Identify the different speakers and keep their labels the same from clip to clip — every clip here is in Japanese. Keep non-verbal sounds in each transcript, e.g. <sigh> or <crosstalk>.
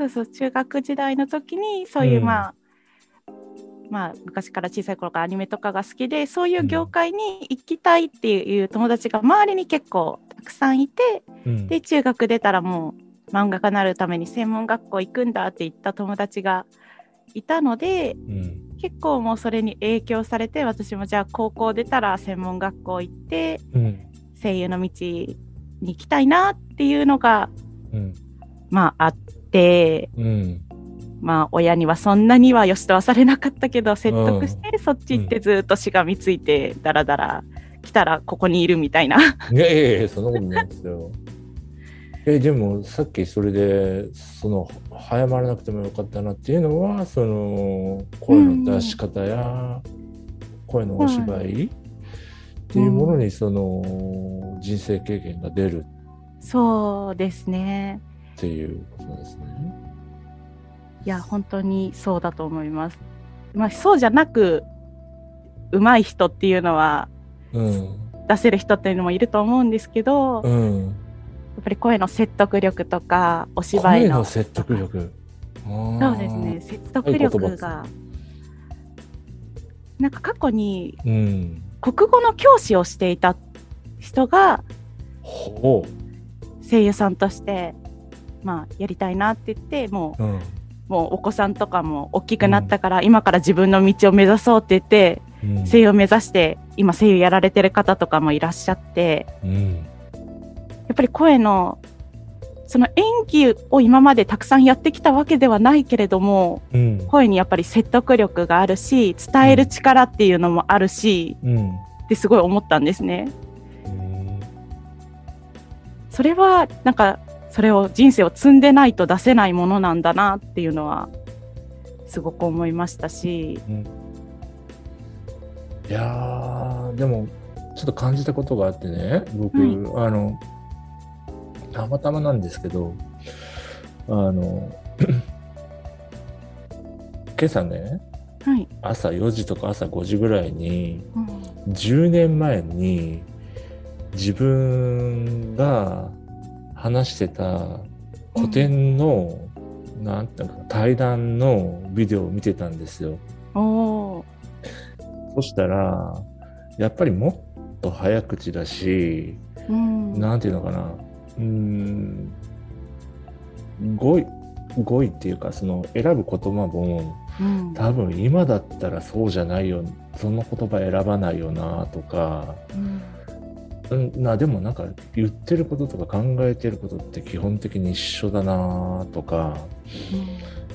Speaker 1: そうそう中学時代の時にそういう、
Speaker 2: うん。
Speaker 1: まあまあ昔から小さい頃からアニメとかが好きでそういう業界に行きたいっていう友達が周りに結構たくさんいて
Speaker 2: うん。
Speaker 1: で中学出たらもう漫画家になるために専門学校行くんだって言った友達がいたので
Speaker 2: うん。
Speaker 1: 結構もうそれに影響されて私もじゃあ高校出たら専門学校行って
Speaker 2: うん。
Speaker 1: 声優の道に行きたいなっていうのが
Speaker 2: うん。
Speaker 1: まああって
Speaker 2: うん
Speaker 1: まあ親にはそんなにはよしとはされなかったけど説得してそっち行ってずっとしがみついてダラダラ来たらここにいるみたいな。
Speaker 2: いやいやいやそんなことないですよ。<laughs> えでもさっきそれでその早まらなくてもよかったなっていうのはその声の出し方や声のお芝居っていうものにその人生経験が出る
Speaker 1: そうですね。
Speaker 2: っていうことですね。
Speaker 1: いや本当にそうだと思います。まあそうじゃなく上手い人っていうのは
Speaker 2: うん
Speaker 1: 出せる人っていうのもいると思うんですけど、や
Speaker 2: うん、
Speaker 1: っぱり声の説得力とかお芝居の
Speaker 2: 説得力。そ
Speaker 1: そうですね。説得力がなんか過去に
Speaker 2: うん。
Speaker 1: 国語の教師をしていた人が
Speaker 2: ほ
Speaker 1: 声優さんとしてまあやりたいなって言っても
Speaker 2: う。うん。
Speaker 1: うもうお子さんとかも大きくなったから、今から自分の道を目指そうって言って
Speaker 2: うん
Speaker 1: 声優を目指して今声優やられてる方とかもいらっしゃって
Speaker 2: うん。
Speaker 1: やっぱり声のその演技を今までたくさんやってきたわけではないけれども
Speaker 2: うん。
Speaker 1: 声にやっぱり説得力があるし伝える力っていうのもあるし、
Speaker 2: うん。
Speaker 1: ってすごい思ったんですね。
Speaker 2: うん
Speaker 1: それはなんかそれを人生を積んでないと出せないものなんだなっていうのはすごく思いましたし、
Speaker 2: いやーでもちょっと感じたことがあってね僕、
Speaker 1: は
Speaker 2: あのたまたまなんですけどあの <clears throat> 今朝ね
Speaker 1: はい、
Speaker 2: 朝4時とか朝5時ぐらいに
Speaker 1: うん。
Speaker 2: 10年前に自分が話してた古典の、なんていうのかな対談のビデオを見てたんですよ。そしたら、やっぱりもっと早口だし、
Speaker 1: うん。
Speaker 2: なんていうのかな、うーん、語彙、語彙っていうか、その選ぶ言葉も、
Speaker 1: うん。
Speaker 2: 多分今だったらそうじゃないよ、その言葉選ばないよなとか、
Speaker 1: うん
Speaker 2: うん、なでもなんか言ってることとか考えてることって基本的に一緒だなとか、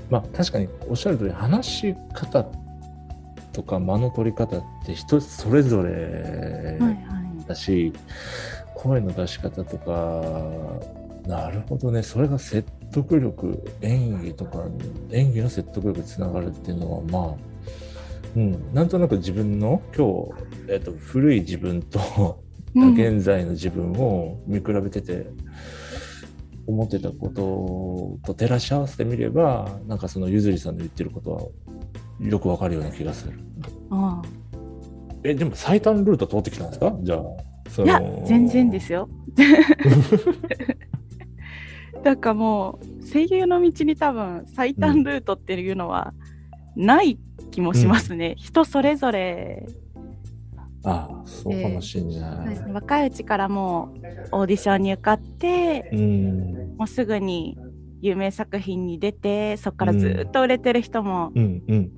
Speaker 2: まあ確かにおっしゃる通り話し方とか間の取り方って人それぞれ
Speaker 1: はいはい。
Speaker 2: だし、声の出し方とかなるほどね。それが説得力演技とか演技の説得力につながるっていうのはまあ、うん、なんとなく自分の今日、えっと、古い自分と
Speaker 1: うん
Speaker 2: 現在の自分を見比べてて思ってたことと照らし合わせてみればなんかそのゆずりさんの言ってることはよくわかるような気がする。
Speaker 1: あ
Speaker 2: えでも最短ルート通ってきたんですか？じゃあそ
Speaker 1: あいや全然ですよ。<laughs> だからもう声優の道に多分最短ルートっていうのはない気もしますね。人それぞれ
Speaker 2: ああそうかもしんない。
Speaker 1: 若いうちからもうオーディションに受かって
Speaker 2: うん。
Speaker 1: もうすぐに有名作品に出てそこからずっと売れてる人も
Speaker 2: うん。うん。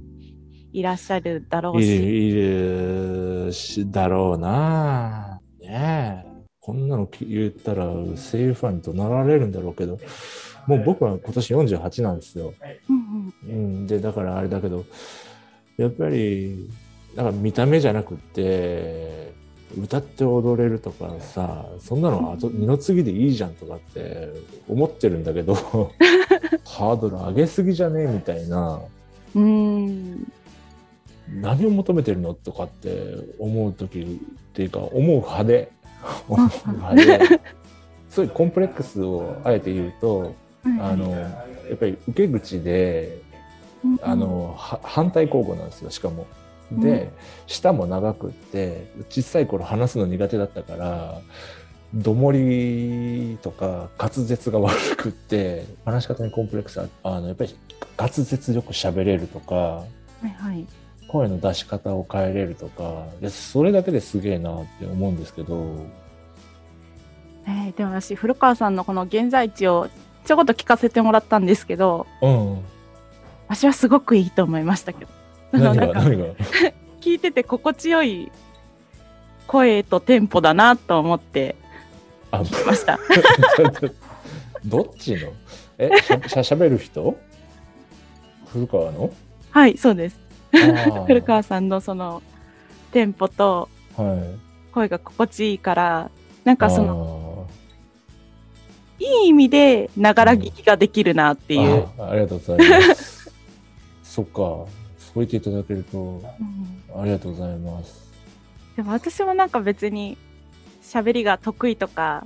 Speaker 1: いらっしゃるだろうし、
Speaker 2: いるいるしだろうな。ねえ。こんなの言ったら声優ファンに怒鳴られるんだろうけど。もう僕は今年48なんですよ。
Speaker 1: うん。
Speaker 2: うん、でだからあれだけどやっぱりなんか見た目じゃなくって歌って踊れるとかさそんなの後二の次でいいじゃんとかって思ってるんだけど <laughs> ハードル上げすぎじゃねえみたいな。
Speaker 1: うん。うん
Speaker 2: 何を求めてるのとかって思う時っていうか思う派で。思う派でそういうコンプレックスをあえて言うとあのやっぱり受け口であのは反対交互なんですよしかも。で、舌も長くって小さい頃話すの苦手だったからどもりとか滑舌が悪くって話し方にコンプレックスああのやっぱり滑舌よく喋れるとか
Speaker 1: はいはい。
Speaker 2: 声の出し方を変えれるとかでそれだけですげえなって思うんですけど
Speaker 1: えーでも私、古川さんのこの現在地をちょこっと聞かせてもらったんですけど、
Speaker 2: うん
Speaker 1: 私はすごくいいと思いましたけど。
Speaker 2: 何
Speaker 1: なんか
Speaker 2: が何が？<laughs>
Speaker 1: 聞いてて心地よい声とテンポだなと思って
Speaker 2: あ
Speaker 1: 聞きました。<laughs>
Speaker 2: どっちの？えしゃしゃべる人？古川の？
Speaker 1: はい、そうです。<laughs> 古川さんのそのテンポと
Speaker 2: はい。
Speaker 1: 声が心地いいから、なんかその、
Speaker 2: の
Speaker 1: いい意味でながら聞きができるなっていう。
Speaker 2: あありがとうございます。そっかそう言っていただけると
Speaker 1: うん。
Speaker 2: ありがとうございます。
Speaker 1: でも私もなんか別に喋りが得意とか、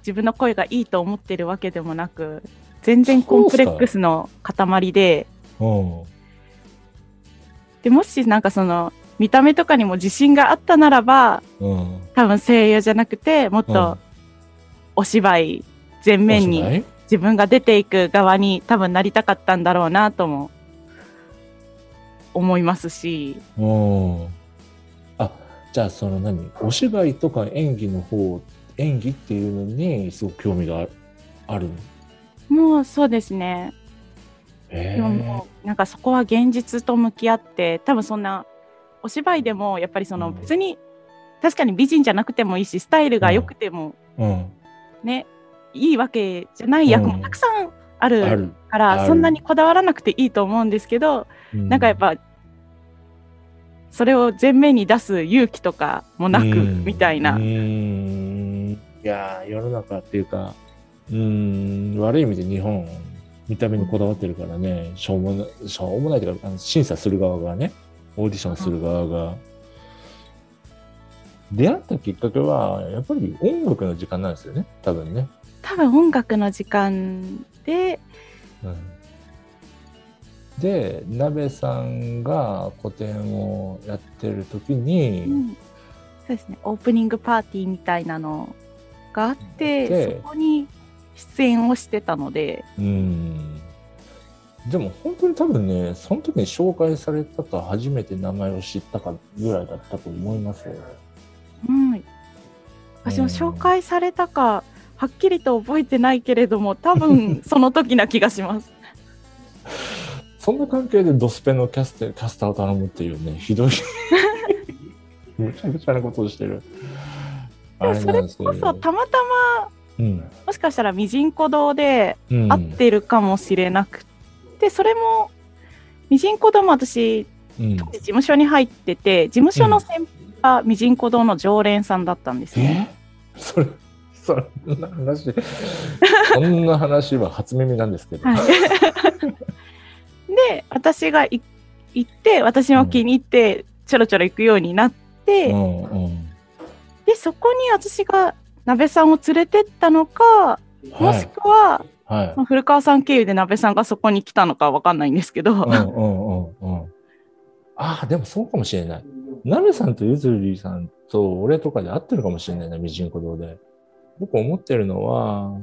Speaker 1: 自分の声がいいと思ってるわけでもなく、全然コンプレックスの塊で、
Speaker 2: うん。
Speaker 1: でもしなんかその見た目とかにも自信があったならば、
Speaker 2: うん。
Speaker 1: 多分声優じゃなくてもっとお芝居全面に自分が出ていく側に多分なりたかったんだろうなとも思いますし。
Speaker 2: うんあじゃあその何？お芝居とか演技の方演技っていうのにすごく興味があある
Speaker 1: もうそうですね。
Speaker 2: へ
Speaker 1: でももうなんかそこは現実と向き合って多分そんなお芝居でもやっぱりその
Speaker 2: うん。
Speaker 1: 別に確かに美人じゃなくてもいいしスタイルが良くても
Speaker 2: うん。
Speaker 1: ね、いいわけじゃない役もたくさんあ
Speaker 2: あ
Speaker 1: る。からそんなにこだわらなくていいと思うんですけどなんかやっぱそれを前面に出す勇気とかもなく
Speaker 2: うん。
Speaker 1: みたいな。
Speaker 2: うーん。いやー世の中っていうかうーん悪い意味で日本見た目にこだわってるからねしょうもないしょうもないというか審査する側がねオーディションする側が、出会ったきっかけはやっぱり音楽の時間なんですよね多分ね、
Speaker 1: 多分音楽の時間で
Speaker 2: うん、で鍋さんが個展をやってる時に、
Speaker 1: うん。そうですね。オープニングパーティーみたいなのがあって
Speaker 2: で
Speaker 1: そこに出演をしてたので。
Speaker 2: うん。でも本当に多分ね、その時に紹介されたか、初めて名前を知ったかぐらいだったと思いますよ。
Speaker 1: うん。私も紹介されたかはっきりと覚えてないけれども多分 <laughs> その時な気がします。
Speaker 2: そんな関係でドスペのキャステキャスターを頼むっていうね、ひどい、<laughs> むちゃくちゃなことをしてる。
Speaker 1: でもそれこそたまたま
Speaker 2: うん
Speaker 1: もしかしたらミジンコ堂で
Speaker 2: うん、
Speaker 1: 会ってるかもしれなくて、それもミジンコ堂も私
Speaker 2: うん、
Speaker 1: 当時事務所に入ってて事務所の先輩がミジンコ堂の常連さんだったんですね。
Speaker 2: え？それ、そんな話、そんな話は初耳なんですけど。
Speaker 1: はい、<laughs> で私がい行って私も気に入ってちょろちょろ行くようになって、
Speaker 2: うんうん
Speaker 1: でそこに私が鍋さんを連れてったのか、もしくは、
Speaker 2: はい
Speaker 1: その古川さん経由で鍋さんがそこに来たのかわかんないんですけど、
Speaker 2: うんうんうんうん。ああ、でもそうかもしれない。ナメさんとゆずりさんと俺とかで会ってるかもしれないな、ミジンコ堂で。僕思ってるのは、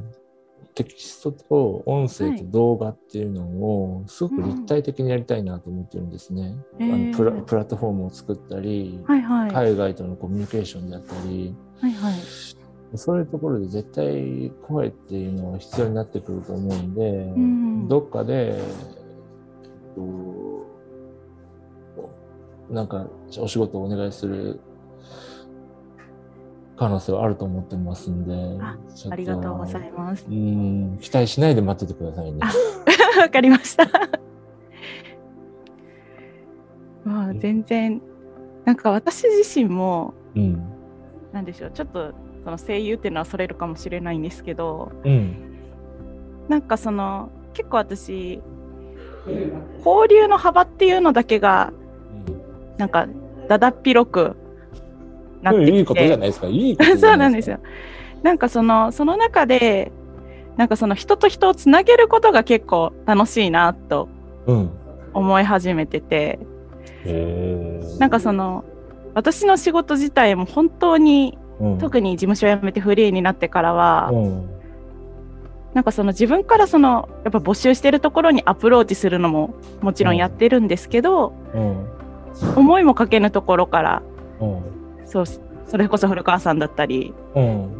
Speaker 2: テキストと音声と動画っていうのをすごく立体的にやりたいなと思ってるんですね。あのプラプラットフォームを作ったり、
Speaker 1: はいはい、はい
Speaker 2: 海外とのコミュニケーションであったり、
Speaker 1: はい
Speaker 2: そういうところで絶対声っていうのは必要になってくると思うんで、
Speaker 1: ん。
Speaker 2: どっかで、えっとなんかお仕事をお願いする可能性はあると思ってますんで、
Speaker 1: ありがとうございます。
Speaker 2: うん、期待しないで待っててくださいね。
Speaker 1: わかりました。<laughs> まあ全然なんか私自身も
Speaker 2: うん。
Speaker 1: なんでしょうちょっとその声優っていうのはそれるかもしれないんですけど
Speaker 2: うん。
Speaker 1: なんかその結構私交流の幅っていうのだけがなんかだだっ広くなってきて。
Speaker 2: いいことじゃないですか。いいことじ <laughs>
Speaker 1: そうないんですすよ。なんかそのその中でなんかその人と人をつなげることが結構楽しいなと
Speaker 2: うん。
Speaker 1: 思い始めてて。
Speaker 2: へー。
Speaker 1: なんかその私の仕事自体も本当に
Speaker 2: うん、
Speaker 1: 特に事務所辞めてフリーになってからは、
Speaker 2: うん。
Speaker 1: なんかその自分からそのやっぱ募集してるところにアプローチするのももちろんやってるんですけど、
Speaker 2: うん。
Speaker 1: 思いもかけぬところから
Speaker 2: うん
Speaker 1: そうそれこそ古川さんだったり。
Speaker 2: うん。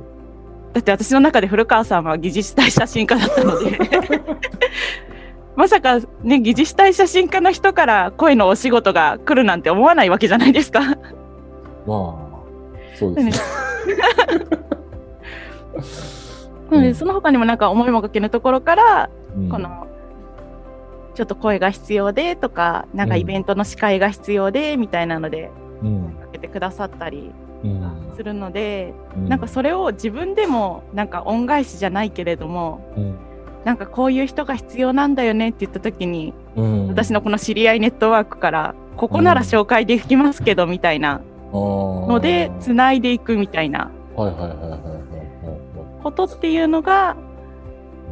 Speaker 1: だって私の中で古川さんは疑似したい写真家だったので。<laughs> まさかね疑似したい写真家の人から声のお仕事が来るなんて思わないわけじゃないですか。
Speaker 2: まあそうですね。<laughs>
Speaker 1: なのでその他にもなんか思いもかけぬところから、
Speaker 2: うん。
Speaker 1: このちょっと声が必要でとかなんかイベントの司会が必要でみたいなので。
Speaker 2: うん。
Speaker 1: かけてくださったり
Speaker 2: うん。
Speaker 1: するので、
Speaker 2: うん。
Speaker 1: なんかそれを自分でもなんか恩返しじゃないけれども
Speaker 2: うん。
Speaker 1: なんかこういう人が必要なんだよねって言った時に、
Speaker 2: うん。
Speaker 1: 私のこの知り合いネットワークからここなら紹介できますけどみたいなの
Speaker 2: の
Speaker 1: でつないでいくみたいな。ことっていうのが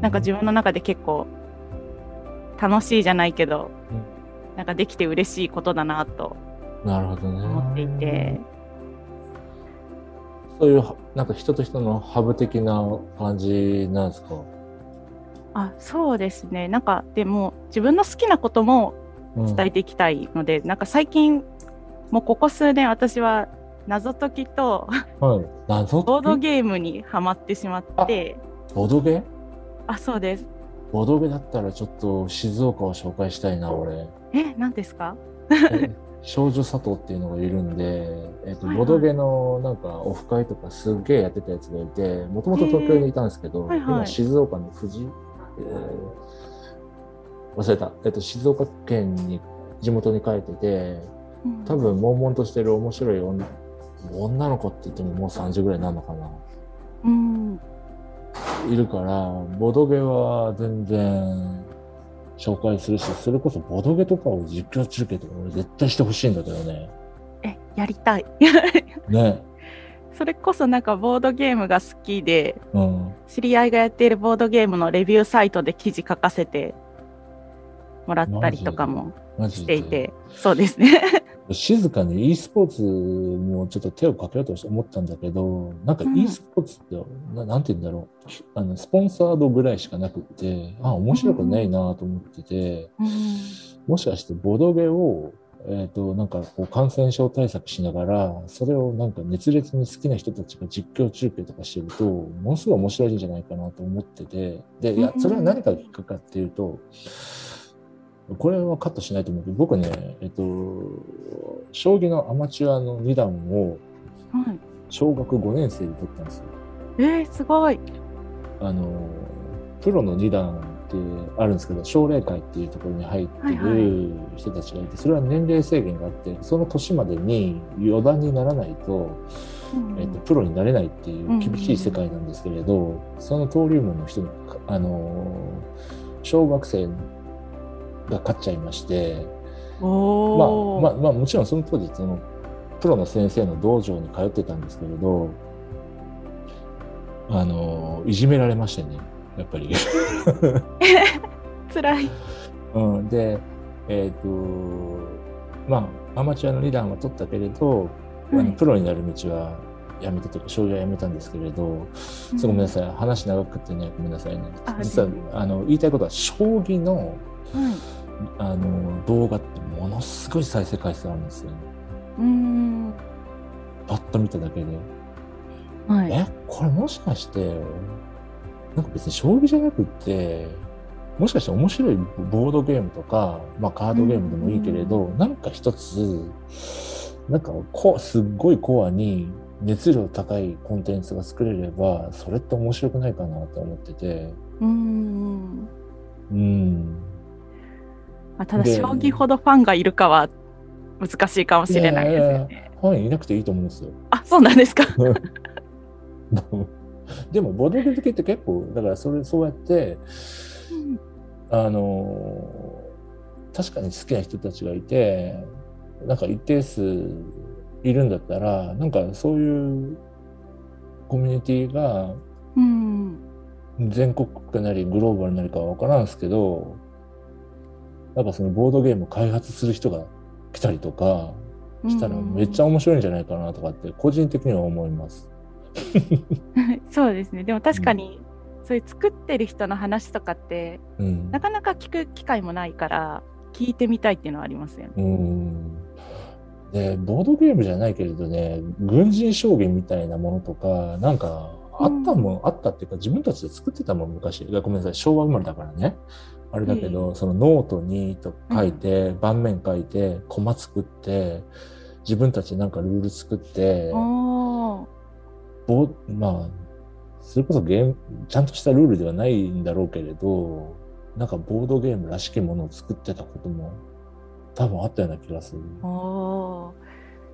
Speaker 1: なんか自分の中で結構楽しいじゃないけど、なんかできて嬉しいことだなと
Speaker 2: なるほどね。
Speaker 1: 思っていて、
Speaker 2: そういうなんか人と人のハブ的な感じなんですか？
Speaker 1: あそうですねなんかでも自分の好きなことも
Speaker 2: うん
Speaker 1: 伝えていきたいので、なんか最近もうここ数年私は謎解きと
Speaker 2: はい。謎
Speaker 1: ボードゲームにハマってしまって
Speaker 2: ボドゲ
Speaker 1: あそうです
Speaker 2: ボドゲだったらちょっと静岡を紹介したいな、俺。
Speaker 1: え何ですか？
Speaker 2: え <laughs> 少女佐藤っていうのがいるんで、えっとボドゲのなんかオフ会とかすっげえやってたやつがいて、もともと東京にいたんですけど、
Speaker 1: はいはい。
Speaker 2: 今静岡の富士、えー忘れた、えっと、静岡県に地元に帰ってて、
Speaker 1: うん。
Speaker 2: 多分悶々としてる面白い女女の子って言ってももう30ぐらいになるのかな。
Speaker 1: うん。
Speaker 2: いるから、ボドゲは全然紹介するし、それこそボドゲとかを実況中継とか俺絶対してほしいんだけどね。
Speaker 1: えやりたい
Speaker 2: ね。<laughs>
Speaker 1: それこそなんかボードゲームが好きで
Speaker 2: うん。
Speaker 1: 知り合いがやっているボードゲームのレビューサイトで記事書かせてもらったりとかも。していてそうですね。<laughs>
Speaker 2: 静かに e スポーツもちょっと手をかけようと思ったんだけど、なんか
Speaker 1: うん。
Speaker 2: e スポーツって、ななんて言うんだろう。あの、スポンサードぐらいしかなくって、あ、面白くないなと思ってて、
Speaker 1: うん。
Speaker 2: もしかしてボドゲを、えっ、と、なんかこう感染症対策しながら、それをなんか熱烈に好きな人たちが実況中継とかしてると、ものすごい面白いんじゃないかなと思ってて、で、いや
Speaker 1: う、ん
Speaker 2: それは何かがきっかけかっていうと、これはカットしないと思うけど、僕ね、えっ、と、将棋のアマチュアの2段を
Speaker 1: はい。
Speaker 2: 小学5年生で取ったんですよ。
Speaker 1: えー、すごい。
Speaker 2: あの、プロの2段ってあるんですけど、奨励会っていうところに入って
Speaker 1: はいは
Speaker 2: る人たちがいて、それは年齢制限があって、その年までに4段にならないと、
Speaker 1: うん
Speaker 2: えっと、プロになれないっていう厳しい世界なんですけれど、その登竜門の人に、あの、小学生が勝っちゃいまして、まあまあ、まあ、もちろんその当時、その、プロの先生の道場に通ってたんですけれど、あの、いじめられましてね、やっぱり。<laughs>
Speaker 1: 辛い。<laughs>
Speaker 2: うん、で、えっ、と、まあ、アマチュアの2段は取ったけれど、あ
Speaker 1: はい。
Speaker 2: のプロになる道はやめたとか、将棋はやめたんですけれど、そうごめんなさい、話長くってね、ごめんなさいね。
Speaker 1: あ。
Speaker 2: 実はあの言いたいことは、将棋の
Speaker 1: はい
Speaker 2: あの動画ってものすごい再生回数あるんですよね。
Speaker 1: うーん
Speaker 2: パッと見ただけで。
Speaker 1: はい
Speaker 2: え、これもしかして、なんか別に将棋じゃなくって、もしかして面白いボードゲームとか、まあカードゲームでもいいけれど、なんか一つ、なんかこすっごいコアに熱量高いコンテンツが作れれば、それって面白くないかなと思ってて、
Speaker 1: うーん
Speaker 2: うん。
Speaker 1: あただ
Speaker 2: で
Speaker 1: 将棋ほどファンがいるかは難しいかもしれないですよね。
Speaker 2: ファンいなくていいと思うんですよ。
Speaker 1: あそうなんですか？<laughs>
Speaker 2: でも、ボードゲーム系って結構、だからそれ、そうやって、あの確かに好きな人たちがいてなんか一定数いるんだったらなんかそういうコミュニティが
Speaker 1: うん
Speaker 2: 全国区なりグローバルなりかは分からんすけどなんかそのボードゲームを開発する人が来たりとかしたらめっちゃ面白いんじゃないかなとかって個人的には思います。<laughs>
Speaker 1: そうですね。でも確かに、そういう作ってる人の話とかって、
Speaker 2: うん。
Speaker 1: なかなか聞く機会もないから、聞いてみたいっていうのはありますよね。
Speaker 2: うん。でボードゲームじゃないけれどね軍人将棋みたいなものとかなんかあったもん、あったっていうか自分たちで作ってたもん昔。ごめんなさい。昭和生まれだからねあれだけど、そのノートにと書いて、盤面書いてコマ作って自分たちでなんかルール作って
Speaker 1: おー。
Speaker 2: ボまあそれこそゲームちゃんとしたルールではないんだろうけれどなんかボードゲームらしきものを作ってたことも多分あったような気がする。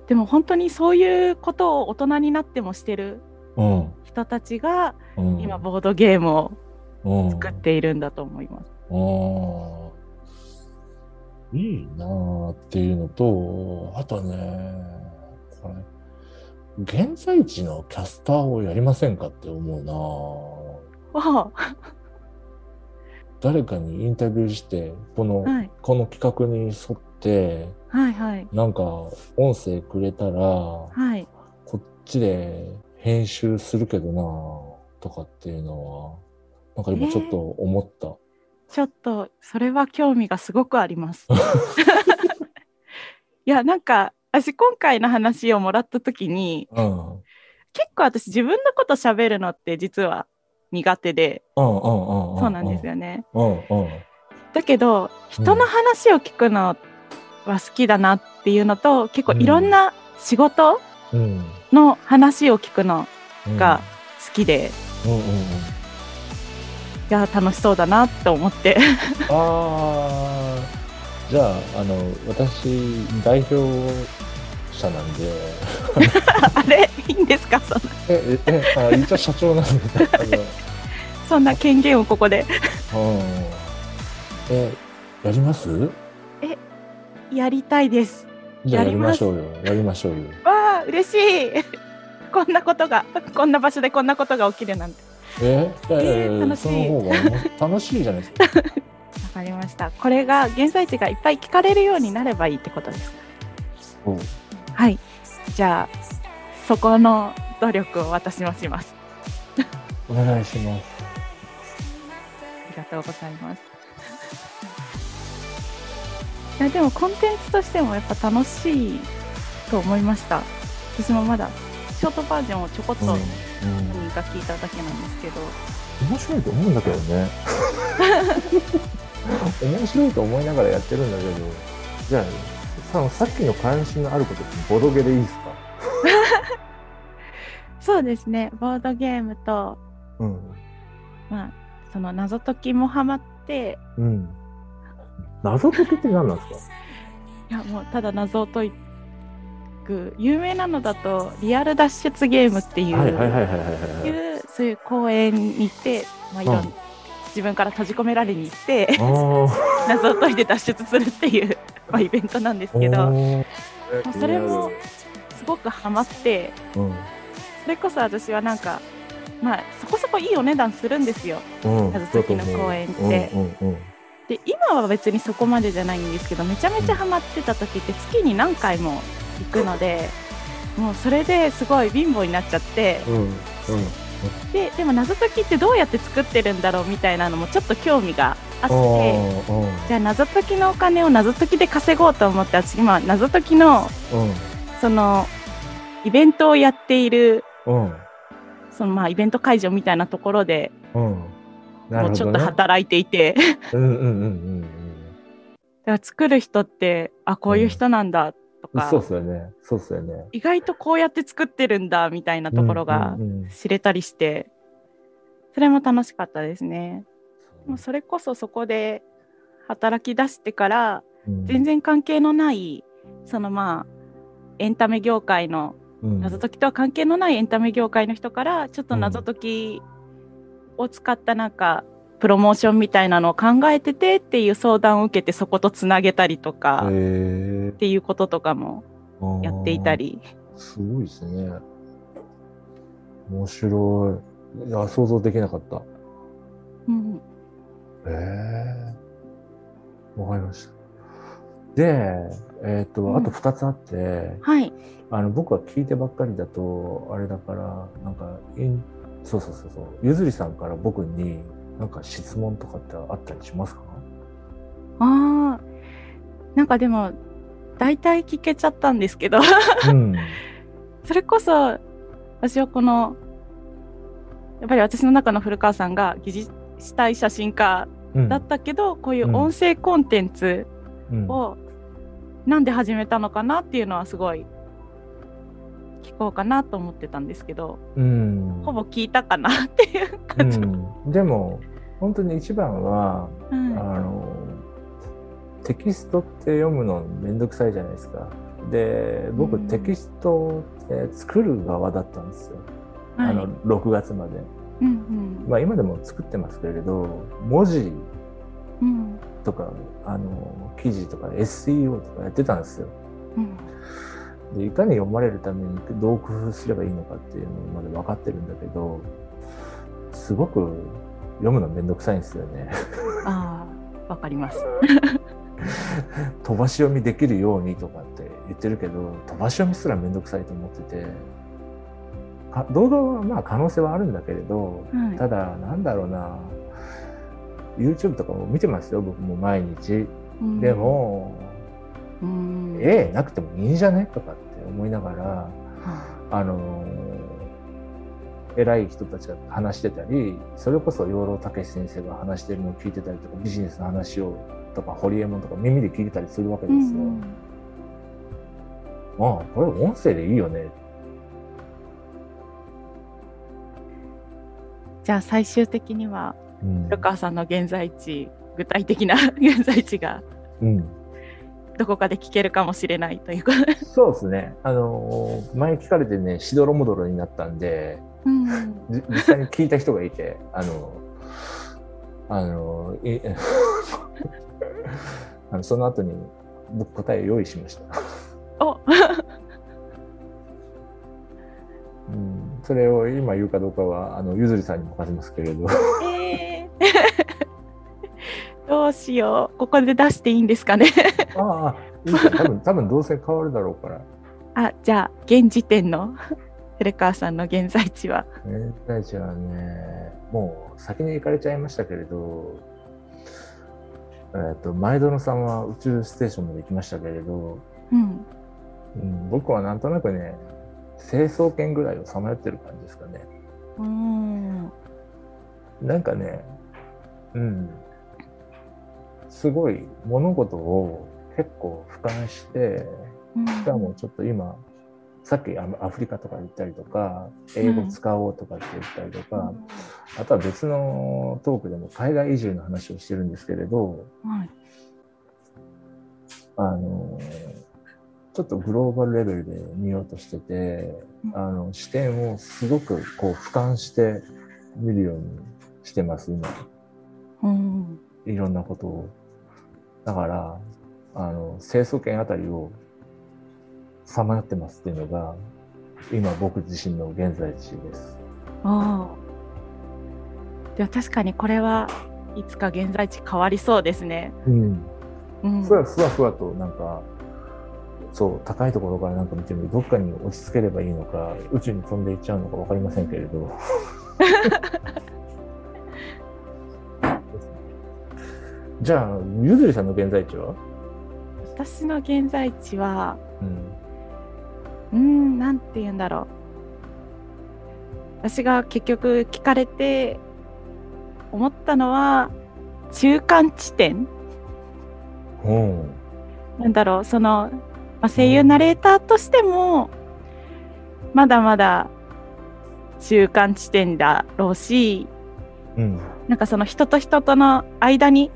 Speaker 1: でも本当にそういうことを大人になってもしてる
Speaker 2: うん。
Speaker 1: 人たちが
Speaker 2: うん。
Speaker 1: 今ボードゲームを
Speaker 2: うん。
Speaker 1: 作っているんだと思います。
Speaker 2: うんいいなあっていうのと、あとね、これ、現在地のキャスターをやりませんかって思うな誰かにインタビューして、この、
Speaker 1: あはい
Speaker 2: この企画に沿って、
Speaker 1: はいはい
Speaker 2: なんか音声くれたら、こ
Speaker 1: はい。
Speaker 2: っちで編集するけどなあとかっていうのは、なんか今ちょっと思った。
Speaker 1: ちょっとそれは興味がすごくあります。<laughs> いやなんか私今回の話をもらった時に
Speaker 2: うん。
Speaker 1: 結構私自分のこと喋るのって実は苦手で。そうなんですよね。だけど人の話を聞くのは好きだなっていうのと結構いろんな仕事
Speaker 2: うん。
Speaker 1: の話を聞くの
Speaker 2: うん
Speaker 1: が好きで。いや楽しそうだなと思って。
Speaker 2: ああ、じゃあ、あの、私、代表者なんで、<laughs>
Speaker 1: あれ？いいんですか？そんな。
Speaker 2: え、え、えあ一応社長なんで、<laughs>
Speaker 1: そんな権限をここで。
Speaker 2: うん。え、やります？
Speaker 1: やりたいです。
Speaker 2: やり
Speaker 1: ま
Speaker 2: しょうよ。やりましょうよ。
Speaker 1: わあ嬉しい。こんなことがこんな場所でこんなことが起きるなんて
Speaker 2: えいやいやいや
Speaker 1: えー楽しい。
Speaker 2: その方が楽しいじゃないですか。<laughs>
Speaker 1: わかりました。これが現在地がいっぱい聞かれるようになればいいってことですか？はい。じゃあそこの努力を私もします。
Speaker 2: お願いします。
Speaker 1: ありがとうございます。<laughs> いやでもコンテンツとしてもやっぱ楽しいと思いました。私もまだショートバージョンをちょこっと
Speaker 2: うん
Speaker 1: 何
Speaker 2: うん。
Speaker 1: か聞いただけなんですけど、
Speaker 2: 面白いと思うんだけどね。<laughs> 面白いと思いながらやってるんだけど、じゃあ、そのさっきの関心のあることってボドゲでいいですか？<laughs>
Speaker 1: そうですね。ボードゲームと
Speaker 2: うん。
Speaker 1: まあその謎解きもハマって。
Speaker 2: うん。謎解きって何なんですか？
Speaker 1: いやもうただ謎を解く有名なのだとリアル脱出ゲームっていう,、そういう公園に行って、まあ、いろん
Speaker 2: うん。
Speaker 1: 自分から閉じ込められに行って <laughs> 謎を解いて脱出するっていう、まあ、イベントなんですけどもうそれもすごくハマって
Speaker 2: うん。
Speaker 1: それこそ私はなんかまあそこそこいいお値段するんですよ。
Speaker 2: うん。
Speaker 1: 謎解きの公園って。で今は別にそこまでじゃないんですけどめちゃめちゃハマってた時って月に何回も行くのでもうそれですごい貧乏になっちゃって
Speaker 2: うん。うん。
Speaker 1: ででも謎解きってどうやって作ってるんだろうみたいなのもちょっと興味があって
Speaker 2: うん。
Speaker 1: じゃあ謎解きのお金を謎解きで稼ごうと思って私今謎解きの
Speaker 2: うん。
Speaker 1: そのイベントをやっている
Speaker 2: うん。
Speaker 1: そのまあイベント会場みたいなところで
Speaker 2: ね。
Speaker 1: もうちょっと働いていて、
Speaker 2: うんうんうんうん <laughs>
Speaker 1: だから作る人ってあこういう人なんだと
Speaker 2: うん。
Speaker 1: か、
Speaker 2: そうっすよね。そうっすよね。
Speaker 1: 意外とこうやって作ってるんだみたいなところが
Speaker 2: うんうんうん
Speaker 1: 知れたりして、それも楽しかったですね。でもそれこそそこで働き出してから
Speaker 2: うん
Speaker 1: 全然関係のないそのまあエンタメ業界の
Speaker 2: うん
Speaker 1: 謎解きとは関係のないエンタメ業界の人からちょっと謎解きを使ったなんかプロモーションみたいなのを考えててっていう相談を受けてそことつなげたりとかっ
Speaker 2: へ
Speaker 1: ていうこととかも
Speaker 2: ー
Speaker 1: やっていた。り。
Speaker 2: すごいですね。面白い。いや、想像できなかった。へ
Speaker 1: うん
Speaker 2: え。わかりました。で、えっ、と、
Speaker 1: うん
Speaker 2: あと2つあって、
Speaker 1: はい。
Speaker 2: あの、僕は聞いてばっかりだと、あれだから、なんか、そうそうそうそう、ゆずりさんから僕に、なんか質問とかってあったりしますか？
Speaker 1: ああ。なんかでも、大体聞けちゃったんですけど、
Speaker 2: うん。<laughs>
Speaker 1: それこそ、私はこの、やっぱり私の中の古川さんが疑似したい写真家
Speaker 2: うん。
Speaker 1: だったけど、こういう音声コンテンツ
Speaker 2: うん。
Speaker 1: をなんで始めたのかなっていうのはすごい聞こうかなと思ってたんですけど、
Speaker 2: うん。
Speaker 1: ほぼ聞いたかなっていう
Speaker 2: う
Speaker 1: 感じ。
Speaker 2: ん。でも、本当に一番は、あ
Speaker 1: うん
Speaker 2: の、テキストって読むのめんどくさいじゃないですか。で、僕、
Speaker 1: うん
Speaker 2: テキストって作る側だったんですよ。
Speaker 1: はい
Speaker 2: あの、6月まで。
Speaker 1: うんうん
Speaker 2: まあ今でも作ってますけれど、文字
Speaker 1: うん
Speaker 2: とか、あの、記事とか SEO とかやってたんですよ。
Speaker 1: うん
Speaker 2: で、いかに読まれるためにどう工夫すればいいのかっていうのまで分かってるんだけど、すごく読むのめんどくさいんですよね。
Speaker 1: ああ、わかります。<laughs>
Speaker 2: 飛ばし読みできるようにとかって言ってるけど、飛ばし読みすらめんどくさいと思ってて、か動画はまあ可能性はあるんだけれど、
Speaker 1: はい
Speaker 2: ただなんだろうな、YouTube とかも見てますよ、僕も毎日。
Speaker 1: うん
Speaker 2: で、も、
Speaker 1: うん、
Speaker 2: 絵なくてもいいんじゃね？とかって思いながら、
Speaker 1: は
Speaker 2: あ。のー偉い人たちが話してたり、それこそ養老孟司先生が話してるのを聞いてたりとか、ビジネスの話をとか、ホリエモンとか耳で聞いてたりするわけ
Speaker 1: い
Speaker 2: ですよ。
Speaker 1: うん
Speaker 2: ああ、これ音声でいいよね。
Speaker 1: じゃあ最終的には
Speaker 2: うん。
Speaker 1: 古川さんの現在地具体的な <laughs> 現在地が。
Speaker 2: うん、
Speaker 1: どこかで聞けるかもしれないということで、
Speaker 2: そうですね。あのー前聞かれてね、しどろもどろになったんで、
Speaker 1: うん、
Speaker 2: じ実際に聞いた人がいて、あの、あの、い <laughs> あのその後に僕答えを用意しました。
Speaker 1: お
Speaker 2: うん、それを今言うかどうかは、あの、ゆずりさんに任せますけれど。
Speaker 1: えーどうしよう。ここで出していいんですかね。
Speaker 2: ああ、多分、<laughs> 多分どうせ変わるだろうから。
Speaker 1: あじゃあ現時点の古川さんの現在地は。
Speaker 2: 現在地はね、もう先に行かれちゃいましたけれど、えっ、と、前園さんは宇宙ステーションまで行きましたけれど、
Speaker 1: うん。
Speaker 2: うん、僕はなんとなくね、成層圏ぐらいをさまよってる感じですかね。
Speaker 1: うん。
Speaker 2: なんかね、うん、すごい物事を結構俯瞰して、しかもちょっと今、さっきアフリカとか行ったりとか、英語使おうとかって言ったりとか、あとは別のトークでも海外移住の話をしてるんですけれど、
Speaker 1: はい。
Speaker 2: あの、ちょっとグローバルレベルで見ようとしてて、
Speaker 1: うん。
Speaker 2: あの、視点をすごくこう俯瞰して見るようにしてます、今。
Speaker 1: うん。
Speaker 2: いろんなことを。だから、あの、清楚圏あたりをさまよってますっていうのが、今僕自身の現在地です。
Speaker 1: ああでは確かにこれはいつか現在地変わりそうですね。
Speaker 2: うん。
Speaker 1: うん、
Speaker 2: ふわふわふわとなんか、そう、高いところからなんか見ても、どっかに落ち着ければいいのか、宇宙に飛んでいっちゃうのかわかりませんけれど。<laughs> じゃあ、ゆずりさんの現在地は？
Speaker 1: 私の現在地は
Speaker 2: うん。
Speaker 1: うーんなんて言うんだろう私が結局聞かれて思ったのは中間地点
Speaker 2: うん。
Speaker 1: なんだろうその、まあ、声優ナレーターとしてもまだまだ中間地点だろうし
Speaker 2: うん。
Speaker 1: なんかその人と人との間に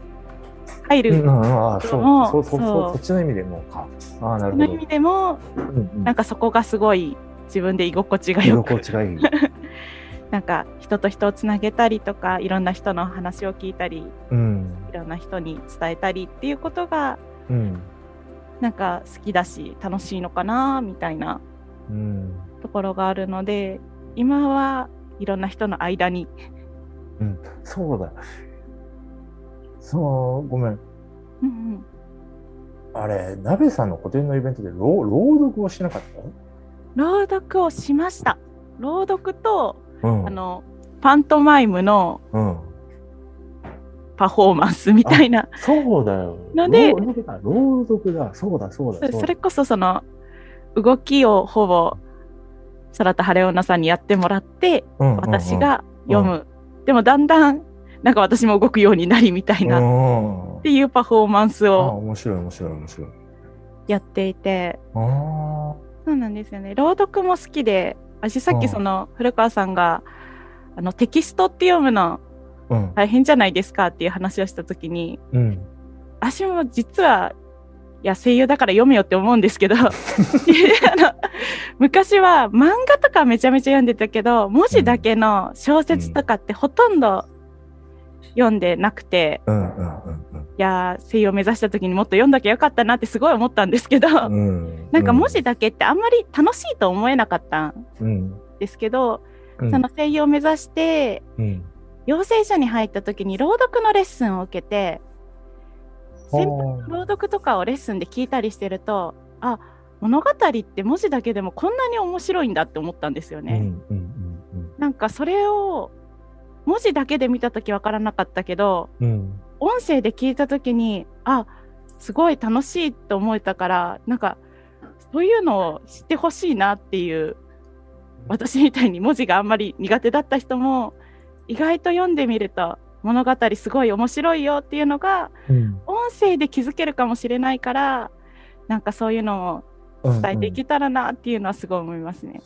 Speaker 1: 入る、
Speaker 2: うん、ああ、そう、
Speaker 1: も
Speaker 2: そう、そう、
Speaker 1: そう
Speaker 2: そっちの意味でもか。ああ、なるほど
Speaker 1: その意味。でも
Speaker 2: うんうん
Speaker 1: なんかそこがすごい自分で居心地が
Speaker 2: 居
Speaker 1: よく
Speaker 2: 心地がいい。<laughs>
Speaker 1: なんか人と人をつなげたりとかいろんな人の話を聞いたり
Speaker 2: うん。
Speaker 1: いろんな人に伝えたりっていうことが
Speaker 2: うん。
Speaker 1: なんか好きだし楽しいのかなみたいな
Speaker 2: うん。
Speaker 1: ところがあるので今はいろんな人の間に
Speaker 2: うん。そうだ。そう、ごめん。
Speaker 1: うん
Speaker 2: あれ、鍋さんの個展のイベントで朗朗読をしなかっ
Speaker 1: 朗読をしました。朗読と、
Speaker 2: たうん。
Speaker 1: あの、パントマイムの
Speaker 2: うん。
Speaker 1: パフォーマンスみたいな。
Speaker 2: そうだよ。
Speaker 1: ので
Speaker 2: 朗読だ。そうだ、そうだ。そ
Speaker 1: れこそその、動きをほぼ、空田晴夫奈さんにやってもらって、私が読む。でもだんだん、なんか私も動くようになりみたいな、っ
Speaker 2: うん
Speaker 1: ていうパフォーマンス
Speaker 2: あ
Speaker 1: を
Speaker 2: 面白い、面白い、面白い。
Speaker 1: やっていて。そうなんですよね。朗読も好きで、私さっ
Speaker 2: うん
Speaker 1: きその古川さんが、あのテキストって読むの
Speaker 2: うん。
Speaker 1: 大変じゃないですかっていう話をしたときに、
Speaker 2: うん。
Speaker 1: 私も実は、いや、声優だから読めよって思うんですけど、<laughs> あの昔は漫画とかめちゃめちゃ読んでたけど、文字だけの小説とかってほとんど読んでなくて、
Speaker 2: うんうんうん
Speaker 1: いやー、声優を目指した時にもっと読んだきゃよかったなってすごい思ったんですけど、
Speaker 2: うん。うん。
Speaker 1: なんか文字だけってあんまり楽しいと思えなかったん
Speaker 2: うん。
Speaker 1: ですけど、
Speaker 2: うん。
Speaker 1: その声優を目指して、
Speaker 2: うん。
Speaker 1: 養成所に入った時に朗読のレッスンを受けて、先輩
Speaker 2: は
Speaker 1: 朗読とかをレッスンで聞いたりしてると、あ、物語って文字だけでもこんなに面白いんだって思ったんですよ
Speaker 2: あ
Speaker 1: ね。
Speaker 2: うんうんうん
Speaker 1: なんかそれを文字だけで見た時わからなかったけど、
Speaker 2: うん。うん。
Speaker 1: 音声で聞いた時に、あ、すごい楽しいと思えたから、なんかそういうのを知ってほしいなっていう、私みたいに文字があんまり苦手だった人も、意外と読んでみると物語すごい面白いよっていうのが、
Speaker 2: うん。
Speaker 1: 音声で気づけるかもしれないから、なんかそういうのを伝えていけたらなっていうのはすごい思いますね。